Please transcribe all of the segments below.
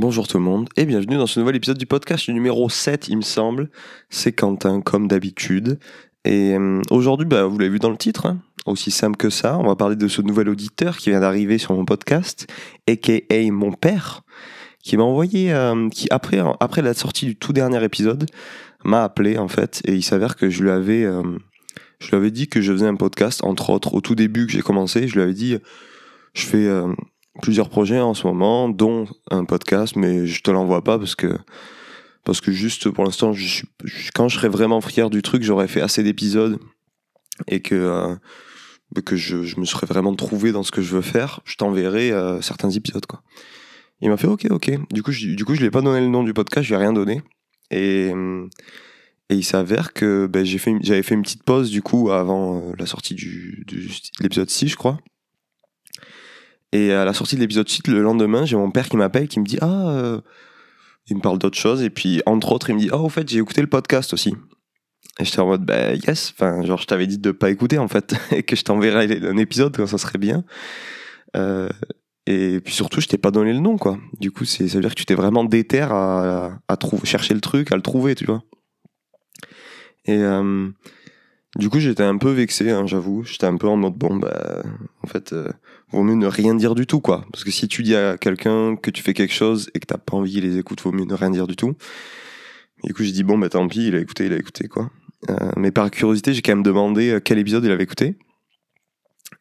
Bonjour tout le monde et bienvenue dans ce nouvel épisode du podcast numéro 7 il me semble. C'est Quentin comme d'habitude. Et euh, aujourd'hui, bah, vous l'avez vu dans le titre, hein, aussi simple que ça, on va parler de ce nouvel auditeur qui vient d'arriver sur mon podcast, aka mon père, qui m'a envoyé, euh, qui après, la sortie du tout dernier épisode, m'a appelé en fait, et il s'avère que je lui avais, euh, je lui avais dit que je faisais un podcast, entre autres, au tout début que j'ai commencé, je lui avais dit, je fais plusieurs projets en ce moment, dont un podcast, mais je te l'envoie pas parce que parce que juste pour l'instant, je, quand je serais vraiment fier du truc, j'aurais fait assez d'épisodes et que euh, que je, me serais vraiment trouvé dans ce que je veux faire, je t'enverrai euh, certains épisodes quoi. Il m'a fait ok ok. Du coup je, du coup je lui ai pas donné le nom du podcast, je lui ai rien donné et et il s'avère que ben, j'ai fait j'avais fait une petite pause du coup avant euh, la sortie du, de l'épisode 6 je crois et à la sortie de l'épisode 8, le lendemain, j'ai mon père qui m'appelle, qui me dit Ah, euh, il me parle d'autre chose. Et puis, entre autres, il me dit Oh, au fait, j'ai écouté le podcast aussi. Et j'étais en mode Bah, yes. Enfin, genre, je t'avais dit de pas écouter, en fait, et que je t'enverrais un épisode ça serait bien. Euh, et puis surtout, je t'ai pas donné le nom, quoi. Du coup, ça veut dire que tu t'es vraiment déter à, à, trouver, chercher le truc, à le trouver, tu vois. Et. Euh, du coup, j'étais un peu vexé, hein, j'avoue. J'étais un peu en mode bon, bah, en fait, euh, vaut mieux ne rien dire du tout, quoi. Parce que si tu dis à quelqu'un que tu fais quelque chose et que t'as pas envie qu'il les écoute, vaut mieux ne rien dire du tout. du coup, j'ai dit bon, bah tant pis, il a écouté, il a écouté, quoi. Euh, mais par curiosité, j'ai quand même demandé euh, quel épisode il avait écouté.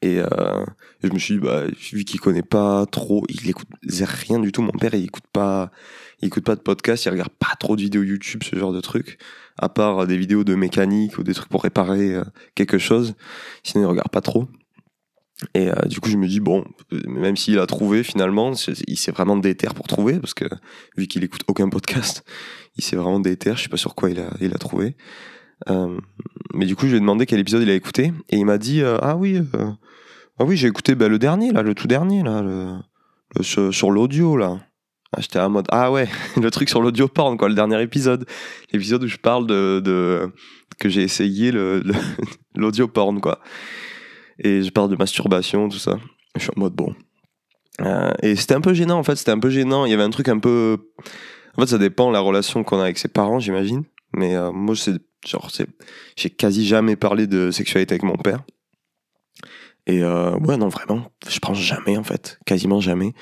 Et, euh, je me suis dit, bah, vu qu'il connaît pas trop, il écoute rien du tout. Mon père, il écoute pas, il écoute pas de podcast, il regarde pas trop de vidéos YouTube, ce genre de trucs. À part des vidéos de mécanique ou des trucs pour réparer euh, quelque chose. Sinon, il regarde pas trop. Et euh, du coup, je me dis, bon, même s'il a trouvé finalement, il s'est vraiment déter pour trouver, parce que vu qu'il écoute aucun podcast, il s'est vraiment déter, je sais pas sur quoi il a, trouvé. Euh, mais du coup, je lui ai demandé quel épisode il a écouté, et il m'a dit, ah oui, ah oui, j'ai écouté bah, le dernier, là, le tout dernier, là, le, sur, l'audio, là. Ah, J'étais en mode, ah ouais, le truc sur l'audio porn, quoi, le dernier épisode. L'épisode où je parle de, de que j'ai essayé l'audio le, porn, quoi. Et je parle de masturbation, tout ça. Je suis en mode, bon. Euh, et c'était un peu gênant, en fait, c'était un peu gênant. Il y avait un truc un peu. En fait, ça dépend la relation qu'on a avec ses parents, j'imagine. Mais euh, moi, c'est genre, j'ai quasi jamais parlé de sexualité avec mon père. Et euh, ouais, non, vraiment, je pense jamais en fait, quasiment jamais.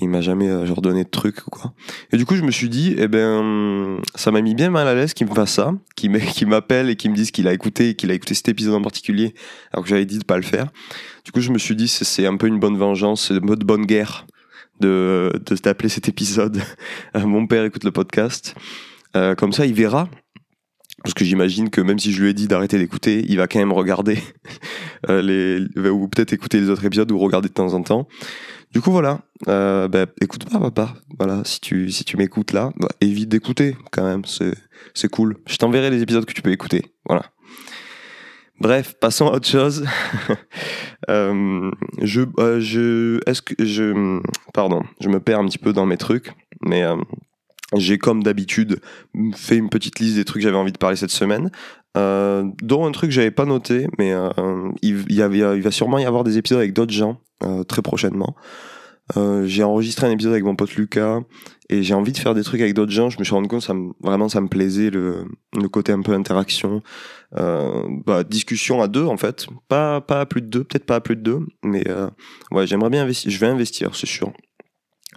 Il m'a jamais euh, genre donné de trucs ou quoi. Et du coup, je me suis dit, eh ben, ça m'a mis bien mal à l'aise qu'il me fasse ça, qu'il m'appelle et qu'il me dise qu'il a écouté, qu'il a écouté cet épisode en particulier, alors que j'avais dit de pas le faire. Du coup, je me suis dit, c'est un peu une bonne vengeance, c'est mode bonne guerre de t'appeler cet épisode. Mon père écoute le podcast. Euh, comme ça, il verra parce que j'imagine que même si je lui ai dit d'arrêter d'écouter, il va quand même regarder euh, les ou peut-être écouter les autres épisodes ou regarder de temps en temps. Du coup voilà, euh, bah, écoute pas papa. Voilà, si tu si tu m'écoutes là, bah, évite d'écouter quand même, c'est cool. Je t'enverrai les épisodes que tu peux écouter. Voilà. Bref, passons à autre chose. euh, je je est-ce que je pardon, je me perds un petit peu dans mes trucs, mais j'ai comme d'habitude fait une petite liste des trucs que j'avais envie de parler cette semaine, euh, dont un truc que j'avais pas noté, mais euh, il, y avait, il va sûrement y avoir des épisodes avec d'autres gens euh, très prochainement. Euh, j'ai enregistré un épisode avec mon pote Lucas et j'ai envie de faire des trucs avec d'autres gens. Je me suis rendu compte, ça me, vraiment, ça me plaisait le, le côté un peu interaction, euh, bah, discussion à deux en fait, pas pas à plus de deux, peut-être pas à plus de deux, mais ouais, j'aimerais bien investir. Je vais investir, c'est sûr,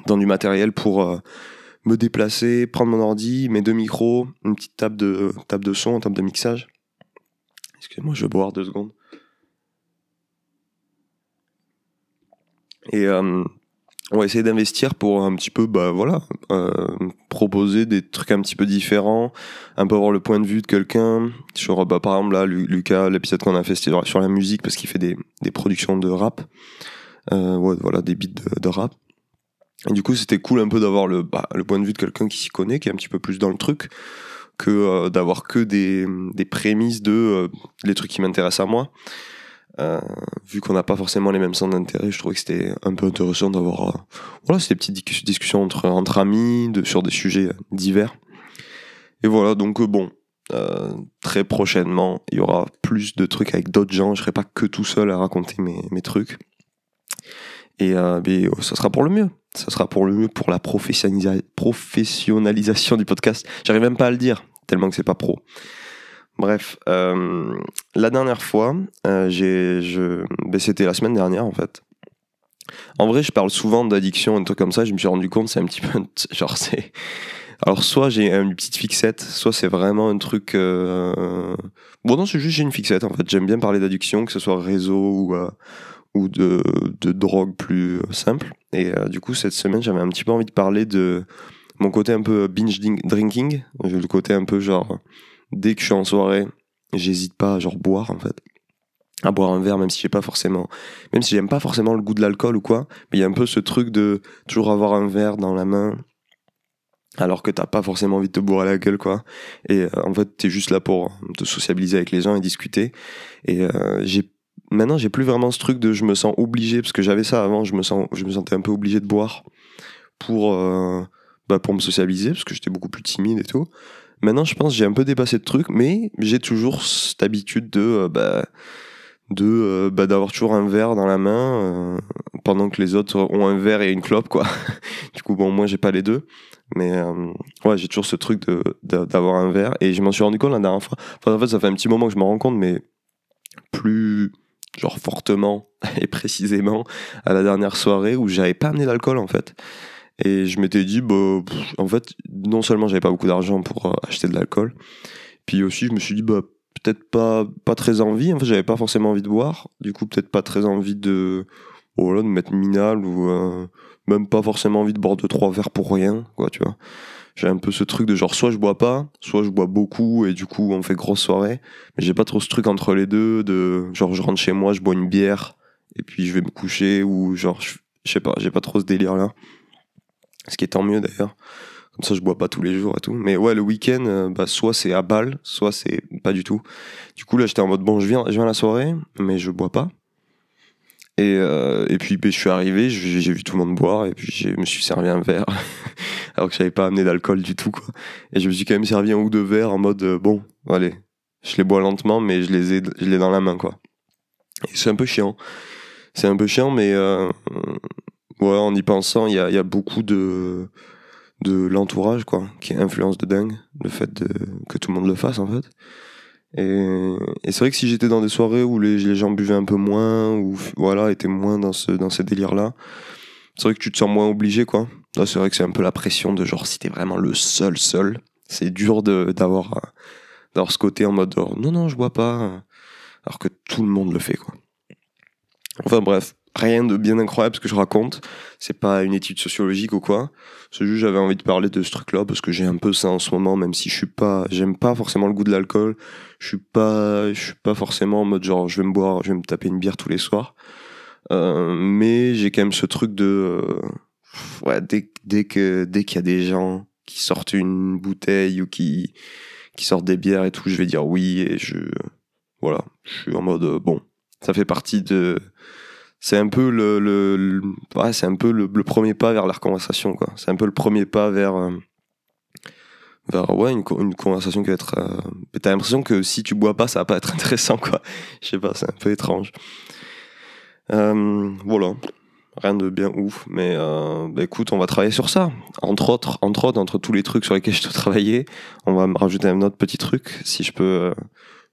dans du matériel pour me déplacer, prendre mon ordi, mes deux micros, une petite table de, de son, une table de mixage. Excusez-moi, je vais boire deux secondes. Et euh, on va essayer d'investir pour un petit peu, bah voilà, euh, proposer des trucs un petit peu différents, un peu avoir le point de vue de quelqu'un. Sur, bah, par exemple, là, Lucas, l'épisode qu'on a fait, sur la musique parce qu'il fait des, productions de rap. Euh, voilà, des beats de rap. Et du coup, c'était cool un peu d'avoir le, bah, le point de vue de quelqu'un qui s'y connaît, qui est un petit peu plus dans le truc, que euh, d'avoir que des, des prémices de euh, les trucs qui m'intéressent à moi. Euh, vu qu'on n'a pas forcément les mêmes centres d'intérêt, je trouvais que c'était un peu intéressant d'avoir voilà, ces petites discussions entre, entre amis sur des sujets divers. Et voilà, donc bon, très prochainement, il y aura plus de trucs avec d'autres gens. Je serai pas que tout seul à raconter mes, mes trucs. Et euh, ça sera pour le mieux. Ça sera pour le mieux pour la professionnalisation du podcast. J'arrive même pas à le dire, tellement que c'est pas pro. Bref, euh, la dernière fois, euh, je, ben, c'était la semaine dernière en fait. En vrai, je parle souvent d'addiction et de trucs comme ça. Je me suis rendu compte, c'est un petit peu genre c'est. Alors soit j'ai une petite fixette, soit c'est vraiment un truc. Euh... Bon non, c'est juste j'ai une fixette en fait. J'aime bien parler d'addiction, que ce soit réseau ou ou de, de drogue plus simple. Et euh, du coup, cette semaine, j'avais un petit peu envie de parler de mon côté un peu binge drinking, le côté un peu genre dès que je suis en soirée, j'hésite pas à genre boire en fait. À boire un verre, même si j'ai pas forcément, même si j'aime pas forcément le goût de l'alcool ou quoi, mais il y a un peu ce truc de toujours avoir un verre dans la main, alors que t'as pas forcément envie de te bourrer la gueule quoi. Et euh, en fait, t'es juste là pour te sociabiliser avec les gens et discuter. Et euh, j'ai maintenant j'ai plus vraiment ce truc de je me sens obligé parce que j'avais ça avant, je me sens, je me sentais un peu obligé de boire pour euh, bah, pour me sociabiliser parce que j'étais beaucoup plus timide et tout. Maintenant, je pense j'ai un peu dépassé de truc, mais j'ai toujours cette habitude de, euh, bah, de euh, bah, d'avoir toujours un verre dans la main pendant que les autres ont un verre et une clope, quoi. du coup, bon, moi, j'ai pas les deux, mais ouais, j'ai toujours ce truc de d'avoir un verre. Et je m'en suis rendu compte la dernière fois. Enfin, en fait, ça fait un petit moment que je me rends compte, mais plus genre fortement et précisément à la dernière soirée où j'avais pas amené d'alcool en fait. Et je m'étais dit, bah, en fait, non seulement j'avais pas beaucoup d'argent pour euh, acheter de l'alcool, puis aussi je me suis dit, bah, peut-être pas, pas très envie, en fait, j'avais pas forcément envie de boire, du coup, peut-être pas très envie de, voilà, de mettre minal ou euh, même pas forcément envie de boire deux, trois verres pour rien, quoi, tu vois. J'ai un peu ce truc de genre, soit je bois pas, soit je bois beaucoup et du coup, on fait grosse soirée, mais j'ai pas trop ce truc entre les deux de genre, je rentre chez moi, je bois une bière et puis je vais me coucher ou genre, je, sais pas, j'ai pas trop ce délire là. Ce qui est tant mieux d'ailleurs. Comme ça, je bois pas tous les jours et tout. Mais ouais, le week-end, euh, bah, soit c'est à balle, soit c'est pas du tout. Du coup, là, j'étais en mode, bon, je viens, je viens à la soirée, mais je bois pas. Et, euh, et puis, bah, je suis arrivé, j'ai vu tout le monde boire, et puis je me suis servi un verre, alors que j'avais pas amené d'alcool du tout, quoi. Et je me suis quand même servi un ou deux verres en mode, euh, bon, allez, je les bois lentement, mais je les ai, je les ai dans la main, quoi. C'est un peu chiant. C'est un peu chiant, mais Ouais, en y pensant, il y a, beaucoup de, de l'entourage, quoi, qui influence de dingue, le fait de, que tout le monde le fasse, en fait. Et, c'est vrai que si j'étais dans des soirées où les, les, gens buvaient un peu moins, ou voilà, étaient moins dans ce, dans ces délires-là, c'est vrai que tu te sens moins obligé, quoi. Là, c'est vrai que c'est un peu la pression de genre, si t'es vraiment le seul, seul, c'est dur d'avoir, d'avoir ce côté en mode, non, non, je bois pas, alors que tout le monde le fait, quoi. Enfin bref, rien de bien incroyable ce que je raconte. C'est pas une étude sociologique ou quoi. C'est juste j'avais envie de parler de ce truc-là parce que j'ai un peu ça en ce moment, même si je suis pas, j'aime pas forcément le goût de l'alcool. Je suis pas, je suis pas forcément en mode genre je vais me boire, je vais me taper une bière tous les soirs. Euh, mais j'ai quand même ce truc de, euh, ouais, dès, dès que, dès qu'il y a des gens qui sortent une bouteille ou qui, qui sortent des bières et tout, je vais dire oui et je, voilà, je suis en mode euh, bon, ça fait partie de c'est un peu le, le, c'est un peu le, premier pas vers la conversation quoi. C'est un peu le premier pas vers euh, vers ouais une, conversation qui va être euh, t'as l'impression que si tu bois pas ça va pas être intéressant quoi. Je sais pas c'est un peu étrange. Euh, voilà. Rien de bien ouf mais bah, écoute on va travailler sur ça. Entre autres entre autres entre tous les trucs sur lesquels je dois travailler on va rajouter un autre petit truc. Si je peux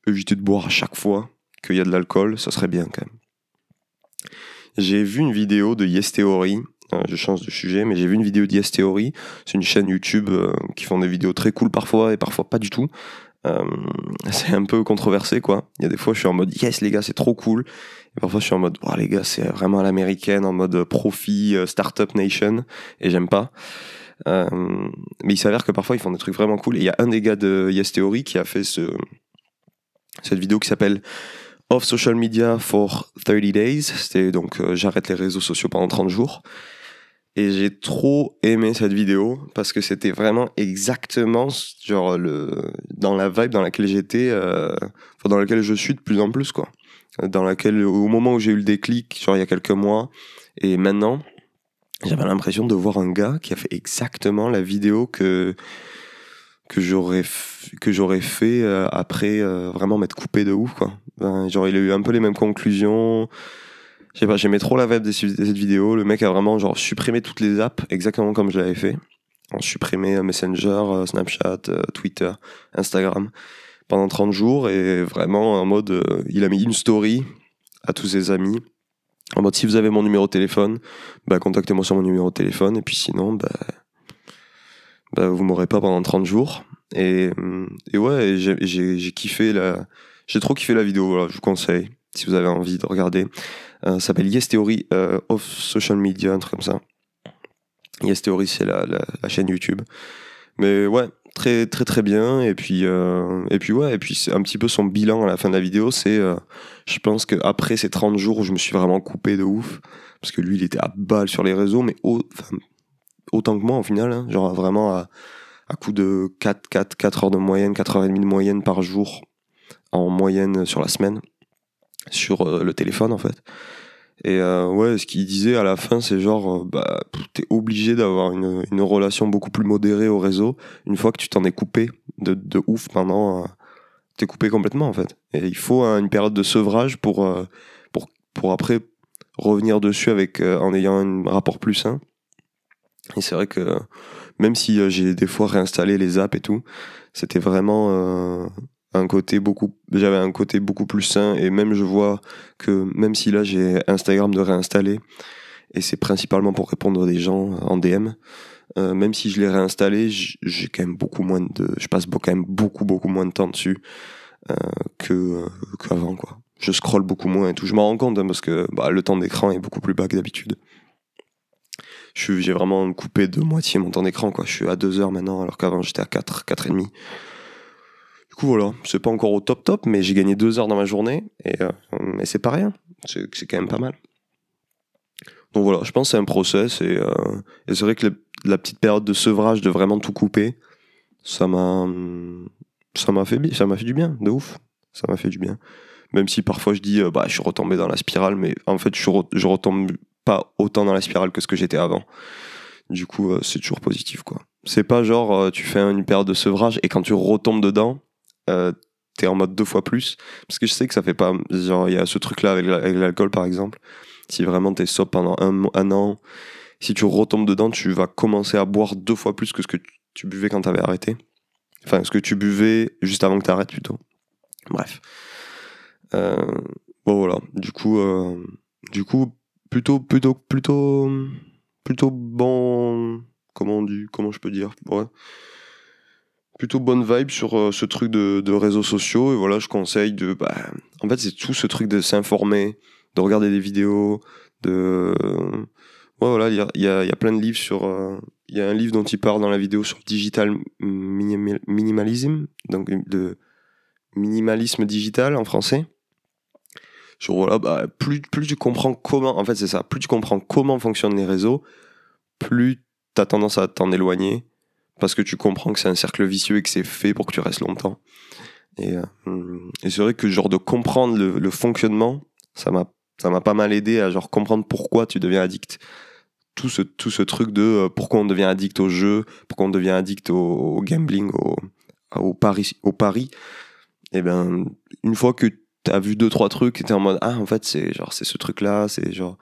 éviter de boire à chaque fois qu'il y a de l'alcool ça serait bien quand même j'ai vu une vidéo de Yes Theory. Euh, je change de sujet, mais j'ai vu une vidéo de Yes Theory. C'est une chaîne YouTube euh, qui font des vidéos très cool parfois et parfois pas du tout. Euh, c'est un peu controversé quoi. Il y a des fois je suis en mode yes les gars c'est trop cool et parfois je suis en mode oh les gars c'est vraiment à l'américaine en mode profit startup nation et j'aime pas. Mais il s'avère que parfois ils font des trucs vraiment cool et il y a un des gars de Yes Theory qui a fait ce cette vidéo qui s'appelle Off Social Media for 30 Days. C'était donc euh, j'arrête les réseaux sociaux pendant 30 jours. Et j'ai trop aimé cette vidéo parce que c'était vraiment exactement genre le dans la vibe dans laquelle j'étais, euh, dans laquelle je suis de plus en plus quoi. Dans laquelle au moment où j'ai eu le déclic, genre il y a quelques mois, et maintenant, j'avais l'impression de voir un gars qui a fait exactement la vidéo que que j'aurais que j'aurais fait euh, après euh, vraiment m'être coupé de ouf quoi. Ben, genre il a eu un peu les mêmes conclusions. Je sais pas, j'aimais trop la vibe de cette vidéo. Le mec a vraiment genre supprimé toutes les apps exactement comme je l'avais fait. On Messenger, euh, Snapchat, euh, Twitter, Instagram pendant 30 jours et vraiment en mode il a mis une story à tous ses amis en mode si vous avez mon numéro de téléphone, bah contactez-moi sur mon numéro de téléphone et puis sinon bah, bah vous m'aurez pas pendant 30 jours et, et ouais j'ai kiffé la j'ai trop kiffé la vidéo voilà, je vous conseille si vous avez envie de regarder euh, ça s'appelle Yes Theory euh, of Social Media, un truc comme ça. Yes Theory, c'est la, la, chaîne YouTube. Mais ouais, très très très bien. Et puis, euh, et puis ouais, et puis c'est un petit peu son bilan à la fin de la vidéo. C'est, je pense qu'après ces 30 jours où je me suis vraiment coupé de ouf, parce que lui, il était à balle sur les réseaux, mais autant que moi au final, hein, genre vraiment à, à coup de 4, 4, 4 heures de moyenne, 4 heures et demie de moyenne par jour en moyenne sur la semaine sur euh, le téléphone en fait. Et euh, ouais, ce qu'il disait à la fin, c'est genre, euh, bah, t'es obligé d'avoir une, une, relation beaucoup plus modérée au réseau une fois que tu t'en es coupé de, de ouf pendant. t'es coupé complètement en fait. Et il faut une période de sevrage pour, pour, pour après revenir dessus avec, en ayant un rapport plus sain. Et c'est vrai que même si j'ai des fois réinstallé les apps et tout, c'était vraiment un côté beaucoup j'avais un côté beaucoup plus sain. Et même je vois que même si là j'ai Instagram de réinstaller et c'est principalement pour répondre à des gens en DM euh, même si je l'ai réinstallé j'ai quand même beaucoup moins de je passe quand même beaucoup beaucoup moins de temps dessus euh, que euh, qu'avant quoi. Je scrolle beaucoup moins et tout. Je m'en rends compte hein, parce que bah, le temps d'écran est beaucoup plus bas que d'habitude j'ai vraiment coupé de moitié mon temps d'écran quoi. Je suis à 2 heures maintenant alors qu'avant j'étais à 4 4 et demi. Du coup, voilà, c'est pas encore au top top, mais j'ai gagné deux heures dans ma journée, et, euh, c'est pas rien, c'est quand même pas mal. Donc voilà, je pense que c'est un process, et, euh, c'est vrai que la petite période de sevrage, de vraiment tout couper, ça m'a ça m'a fait, ça m'a fait du bien, de ouf, ça m'a fait du bien. Même si parfois je dis, euh, bah, je suis retombé dans la spirale, mais en fait, je, je retombe autant dans la spirale que ce que j'étais avant. Du coup, c'est toujours positif, quoi. C'est pas genre, tu fais une période de sevrage et quand tu retombes dedans, euh, t'es en mode deux fois plus. Parce que je sais que ça fait pas. Genre, il y a ce truc-là avec l'alcool, par exemple. Si vraiment t'es sobre pendant un, an, si tu retombes dedans, tu vas commencer à boire deux fois plus que ce que tu buvais quand t'avais arrêté. Enfin, ce que tu buvais juste avant que t'arrêtes, plutôt. Bref. Euh, bon, voilà. Du coup, euh, du coup, plutôt, plutôt, plutôt, plutôt bon. Comment on dit Comment je peux dire Ouais plutôt bonne vibe sur euh, ce truc de, de, réseaux sociaux. Et voilà, je conseille de. Bah, en fait, c'est tout ce truc de s'informer, de regarder des vidéos, de. Ouais, voilà, il y a, y, a, y a, plein de livres sur. Euh, il y a un livre dont il parle dans la vidéo sur digital minimalisme, donc de minimalisme digital en français. Genre voilà, bah, plus, plus tu comprends comment, en fait c'est ça, plus tu comprends comment fonctionnent les réseaux, plus tu as tendance à t'en éloigner parce que tu comprends que c'est un cercle vicieux et que c'est fait pour que tu restes longtemps. Et, euh, et c'est vrai que genre de comprendre le, fonctionnement, ça m'a ça m'a pas mal aidé à genre comprendre pourquoi tu deviens addict. Tout ce tout ce truc de euh, pourquoi on devient addict au jeu, pourquoi on devient addict au, gambling, au, au paris au paris. Et eh ben une fois que tu as vu deux trois trucs et t'es en mode ah en fait c'est genre c'est ce truc là, c'est genre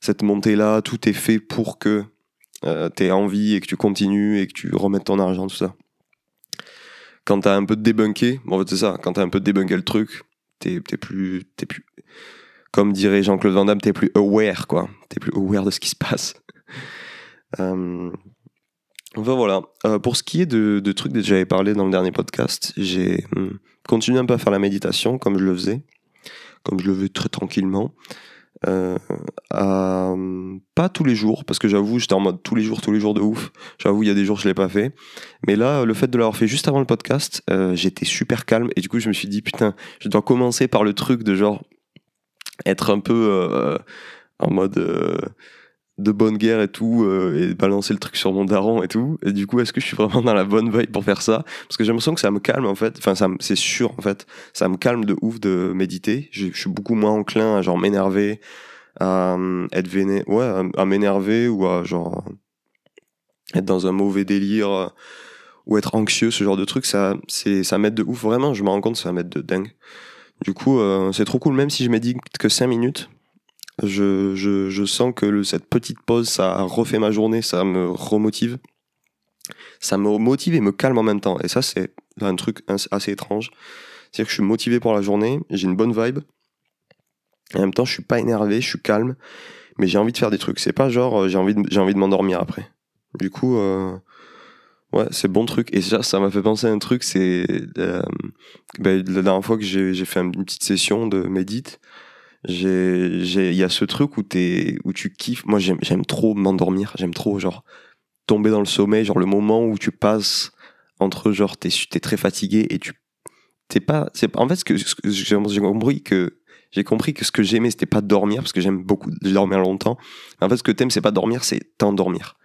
cette montée là, tout est fait pour que euh, t'es envie et que tu continues et que tu remettes ton argent, tout ça. Quand t'as un peu débunké, bon, en fait, c'est ça, quand t'as un peu débunké le truc, t'es plus, t'es plus, comme dirait Jean-Claude Van Damme, t'es plus aware, quoi. T'es plus aware de ce qui se passe. euh, enfin, voilà. Euh, pour ce qui est de, de trucs que j'avais parlé dans le dernier podcast, j'ai hmm, continué un peu à faire la méditation comme je le faisais, comme je le faisais très tranquillement. Euh, pas tous les jours, parce que j'avoue, j'étais en mode tous les jours, tous les jours de ouf. J'avoue, il y a des jours, je l'ai pas fait. Mais là, le fait de l'avoir fait juste avant le podcast, euh, j'étais super calme. Et du coup, je me suis dit, putain, je dois commencer par le truc de genre être un peu en mode de bonne guerre et tout, euh, et balancer le truc sur mon daron et tout. Et du coup, est-ce que je suis vraiment dans la bonne veille pour faire ça? Parce que j'ai l'impression que ça me calme en fait. Enfin, ça, c'est sûr en fait. Ça me calme de ouf de méditer. Je, suis beaucoup moins enclin à genre m'énerver, à euh, être véné, ouais, à, m'énerver ou à genre être dans un mauvais délire euh, ou être anxieux, ce genre de truc. Ça, c'est, ça m'aide de ouf. Vraiment, je me rends compte, ça m'aide de dingue. Du coup, c'est trop cool. Même si je médite que 5 minutes, Je, je, je sens que le- cette petite pause, ça refait ma journée, ça me remotive. Ça me motive et me calme en même temps. Et ça, c'est un truc assez étrange. C'est-à-dire que je suis motivé pour la journée, j'ai une bonne vibe. En même temps, je suis pas énervé, je suis calme, mais j'ai envie de faire des trucs. C'est pas genre euh, j'ai envie de, j'ai envie de m'endormir après. Du coup, euh, ouais, c'est bon truc. Et ça, ça m'a fait penser à un truc. C'est euh, ben, la dernière fois que j'ai j'ai fait une petite session de médite, il y a ce truc où t'es où tu kiffes. Moi, j'aime trop m'endormir. J'aime trop genre tomber dans le sommeil, genre le moment où tu passes entre genre t'es es très fatigué et tu t'es pas en fait ce que, j'ai compris que j'ai compris que ce que j'aimais c'était pas dormir parce que j'aime beaucoup dormir longtemps. En fait ce que t'aimes c'est pas dormir c'est t'endormir.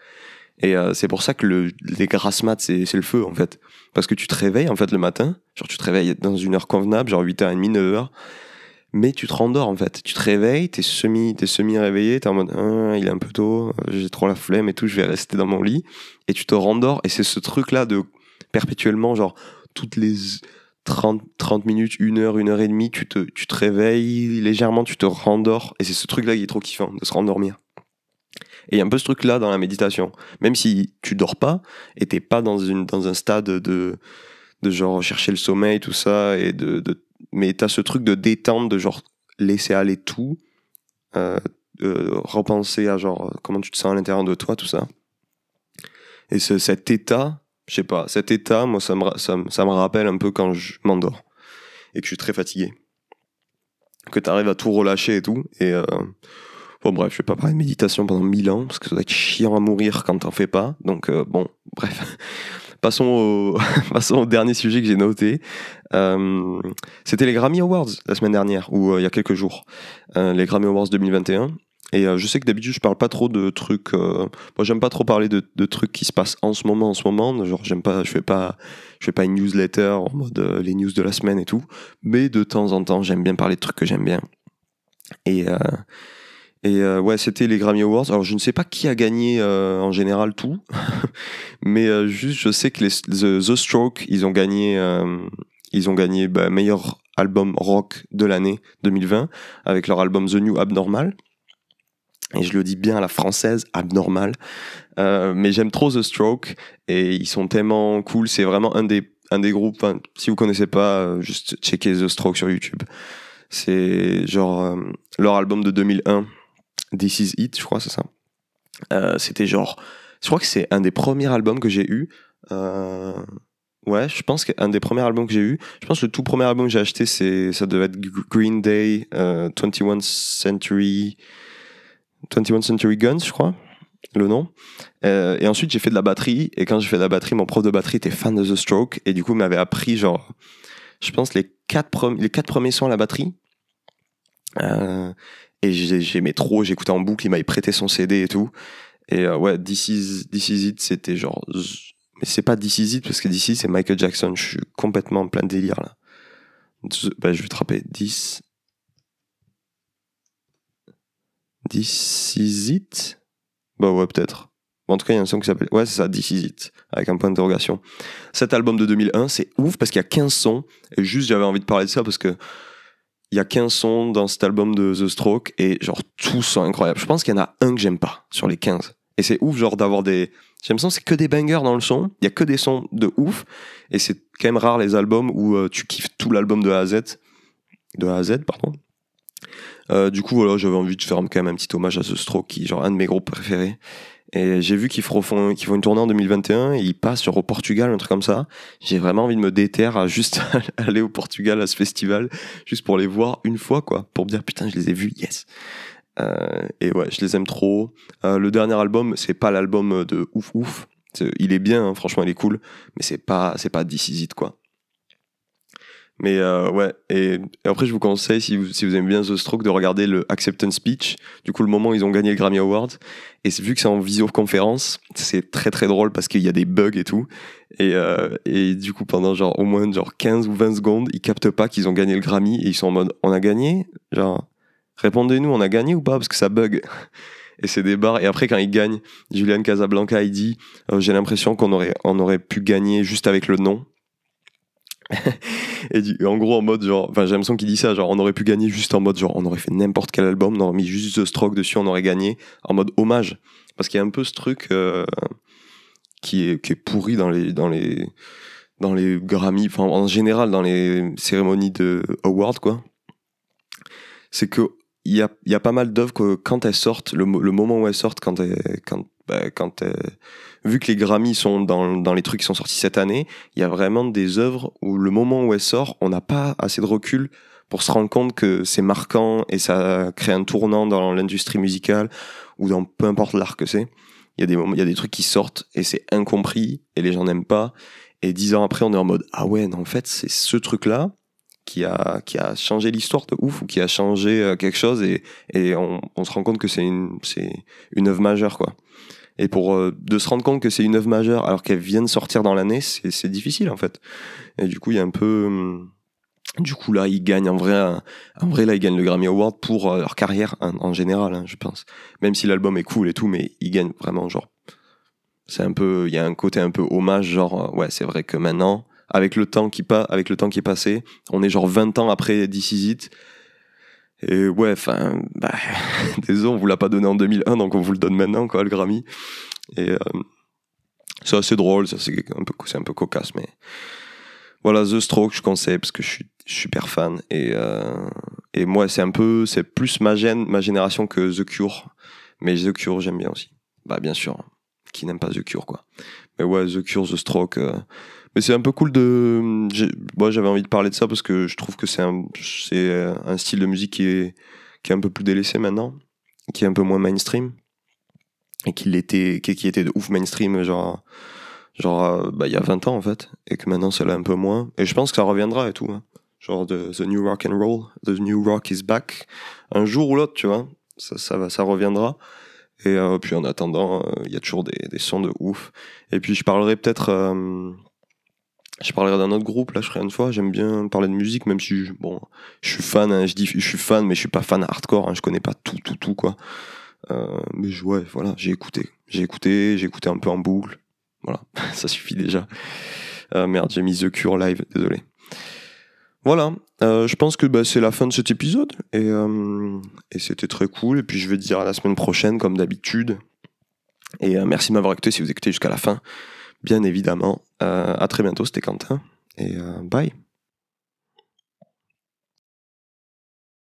Et euh, c'est pour ça que le, les grasses mat c'est le feu en fait. Parce que tu te réveilles en fait le matin. Genre tu te réveilles dans une heure convenable genre 8h30 9h mais tu te rendors en fait tu te réveilles t'es semi t'es semi réveillé t'es en mode Ah, il est un peu tôt j'ai trop la flemme et tout je vais rester dans mon lit et tu te rendors et c'est ce truc là de perpétuellement genre toutes les 30, 30 minutes, une heure, une heure et demie, tu te, tu te réveilles légèrement, tu te rendors. Et c'est ce truc-là qui est trop kiffant, de se rendormir. Et il y a un peu ce truc-là dans la méditation. Même si tu dors pas et t'es pas dans, une, dans un stade de, de genre chercher le sommeil, tout ça, et de, de, mais t'as ce truc de détente, de genre laisser aller tout, euh, euh, repenser à genre comment tu te sens à l'intérieur de toi, tout ça. Et ce- cet état, je sais pas, cet état, moi, ça me, ça, ça me rappelle un peu quand je m'endors et que je suis très fatigué. Que tu arrives à tout relâcher et tout. Et euh, bon, bref, je vais pas parler de méditation pendant mille ans parce que ça doit être chiant à mourir quand t'en fais pas. Donc, euh, bon, bref. Passons au, dernier sujet que j'ai noté. Euh, C'était les Grammy Awards la semaine dernière, ou euh, il y a quelques jours. Euh, les Grammy Awards 2021. Et je sais que d'habitude, je parle pas trop de trucs. moi, j'aime pas trop parler de, trucs qui se passent en ce moment, en ce moment. Genre, j'aime pas, je fais pas, je fais pas une newsletter en mode les news de la semaine et tout. Mais de temps en temps, j'aime bien parler de trucs que j'aime bien. Et euh, ouais, c'était les Grammy Awards. Alors, je ne sais pas qui a gagné euh, en général tout, mais euh, juste, je sais que les The, The Stroke, ils ont gagné, euh, ils ont gagné bah, meilleur album rock de l'année 2020 avec leur album The New Abnormal et je le dis bien à la française, abnormal. Euh, mais j'aime trop The Stroke et ils sont tellement cool. C'est vraiment un des, un des groupes. si vous connaissez pas, euh, juste checker The Stroke sur YouTube. C'est genre leur album de 2001, This Is It, je crois, c'est ça. Euh, C'était genre, je crois que c'est un des premiers albums que j'ai eu. Euh, ouais, je pense qu'un des premiers albums que j'ai eu. Je pense que le tout premier album que j'ai acheté, c'est, ça devait être Green Day, euh, 21 Century. 21 Century Guns, je crois, le nom. Euh, et ensuite, j'ai fait de la batterie. Et quand j'ai fait de la batterie, mon prof de batterie était fan de The Stroke. Et du coup, il m'avait appris, genre, je pense, les quatre, les quatre premiers sons à la batterie. Euh, et j'ai- j'aimais trop, j'écoutais en boucle, il m'avait prêté son CD et tout. Et euh, ouais, This Is, This Is It, c'était genre. Mais c'est pas This Is It, parce que This Is, c'est Michael Jackson. Je suis complètement en plein délire là. Bah, je vais te rappeler. This. This Is It? Bah ouais, peut-être. En tout cas, il y a un son qui s'appelle. Ouais, c'est ça, This Is It, avec un point d'interrogation. Cet album de 2001, c'est ouf parce qu'il y a 15 sons. Et juste, j'avais envie de parler de ça parce que. Il y a 15 sons dans cet album de The Stroke et genre tous sont incroyables. Je pense qu'il y en a un que j'aime pas sur les 15. Et c'est ouf genre d'avoir des... J'ai l'impression c'est que des bangers dans le son. Il y a que des sons de ouf. Et c'est quand même rare les albums où euh, tu kiffes tout l'album de A à Z. De A à Z, pardon. Euh, du coup, voilà, j'avais envie de faire quand même un petit hommage à The Stroke, qui est genre un de mes groupes préférés. Et j'ai vu qu'ils font, une tournée en 2021 et ils passent sur au Portugal, un truc comme ça. J'ai vraiment envie de me déterre à juste aller au Portugal à ce festival, juste pour les voir une fois, quoi. Pour me dire, putain, je les ai vus, yes. Euh, et ouais, je les aime trop. Euh, le dernier album, c'est pas l'album de ouf ouf. Il est bien, hein, franchement, il est cool. Mais c'est pas, c'est pas This quoi. Mais euh, ouais, et, après je vous conseille, si vous, aimez bien The Stroke, de regarder le Acceptance Speech. Du coup, le moment où ils ont gagné le Grammy Award. Et vu que c'est en visioconférence, c'est très très drôle parce qu'il y a des bugs et tout. Et, euh, du coup, pendant genre au moins genre 15 ou 20 secondes, ils captent pas qu'ils ont gagné le Grammy et ils sont en mode on a gagné? Genre, répondez-nous, on a gagné ou pas? Parce que ça bug. Et c'est des barres. Et après, quand ils gagnent, Julian Casablanca, il dit euh, J'ai l'impression qu'on aurait, on aurait pu gagner juste avec le nom. Et en gros, en mode genre, enfin, j'ai l'impression qu'il dit ça, genre, on aurait pu gagner juste en mode genre, on aurait fait n'importe quel album, on aurait mis juste The Stroke dessus, on aurait gagné en mode hommage. Parce qu'il y a un peu ce truc euh, qui, est, qui est pourri dans les, dans les, dans les Grammy, enfin, en général, dans les cérémonies de awards, quoi. C'est que il y a, y a pas mal d'œuvres que quand elles sortent, le moment où elles sortent, quand elles, quand, bah, elles- vu que les Grammys sont dans, dans les trucs qui sont sortis cette année, il y a vraiment des œuvres où le moment où elles sortent, on n'a pas assez de recul pour se rendre compte que c'est marquant et ça crée un tournant dans l'industrie musicale ou dans peu importe l'art que c'est. Il y a des il y a des trucs qui sortent et c'est incompris et les gens n'aiment pas. Et dix ans après, on est en mode ah ouais, non, en fait, c'est ce truc-là qui a qui a changé l'histoire de ouf ou qui a changé euh, quelque chose et et on, on se rend compte que c'est une c'est une œuvre majeure quoi. Et pour euh, de se rendre compte que c'est une œuvre majeure alors qu'elle vient de sortir dans l'année, c'est difficile en fait. Et du coup, il y a un peu hum, du coup là, ils gagnent en vrai vrai là, ils gagnent le Grammy Award pour euh, leur carrière en, en général, hein, je pense. Même si l'album est cool et tout, mais ils gagnent vraiment genre c'est un peu il y a un côté un peu hommage genre euh, ouais, c'est vrai que maintenant avec le temps qui pas avec le temps qui est passé, on est genre 20 ans après This Is. Et ouais, enfin, bah, désolé, on vous l'a pas donné en 2001, donc on vous le donne maintenant, quoi, le Grammy. Et euh, c'est assez drôle, ça, c'est un peu, c'est un peu cocasse, mais voilà, The Stroke, je conseille parce que je suis super fan. Et, euh, et moi, c'est un peu, c'est plus ma, ma génération que The Cure. Mais The Cure, j'aime bien aussi. Bah, bien sûr, qui n'aime pas The Cure, quoi. Mais ouais, The Cure, The Stroke. euh, mais c'est un peu cool de. Moi, j'avais envie de parler de ça parce que je trouve que c'est un, c'est euh, un style de musique qui est, qui est un peu plus délaissé maintenant, qui est un peu moins mainstream et qui l'était, qui, était de ouf mainstream, genre, genre, euh, bah, il y a 20 ans en fait, et que maintenant c'est là un peu moins. Et je pense que ça reviendra et tout. hein. Genre de The New Rock and Roll, The New Rock is back. Un jour ou l'autre, tu vois, ça, ça, va, ça reviendra. Et euh, puis en attendant, il y a toujours des, des sons de ouf. Et puis je parlerai peut-être. Je parlerai d'un autre groupe, là, je ferai une fois. J'aime bien parler de musique, même si, je- bon, je suis fan, hein, je dis je suis fan, mais je suis pas fan hardcore, hein, je connais pas tout, tout, tout, quoi. Euh, mais ouais, voilà, j'ai écouté. J'ai écouté, j'ai écouté un peu en boucle. Voilà, ça suffit déjà. Euh, merde, j'ai mis The Cure live, désolé. Voilà, euh, je pense que bah, c'est la fin de cet épisode et, et c'était très cool. Et puis je vais te dire à la semaine prochaine, comme d'habitude. Et merci de m'avoir écouté si vous écoutez jusqu'à la fin, bien évidemment. Euh, à très bientôt, c'était Quentin et euh, bye.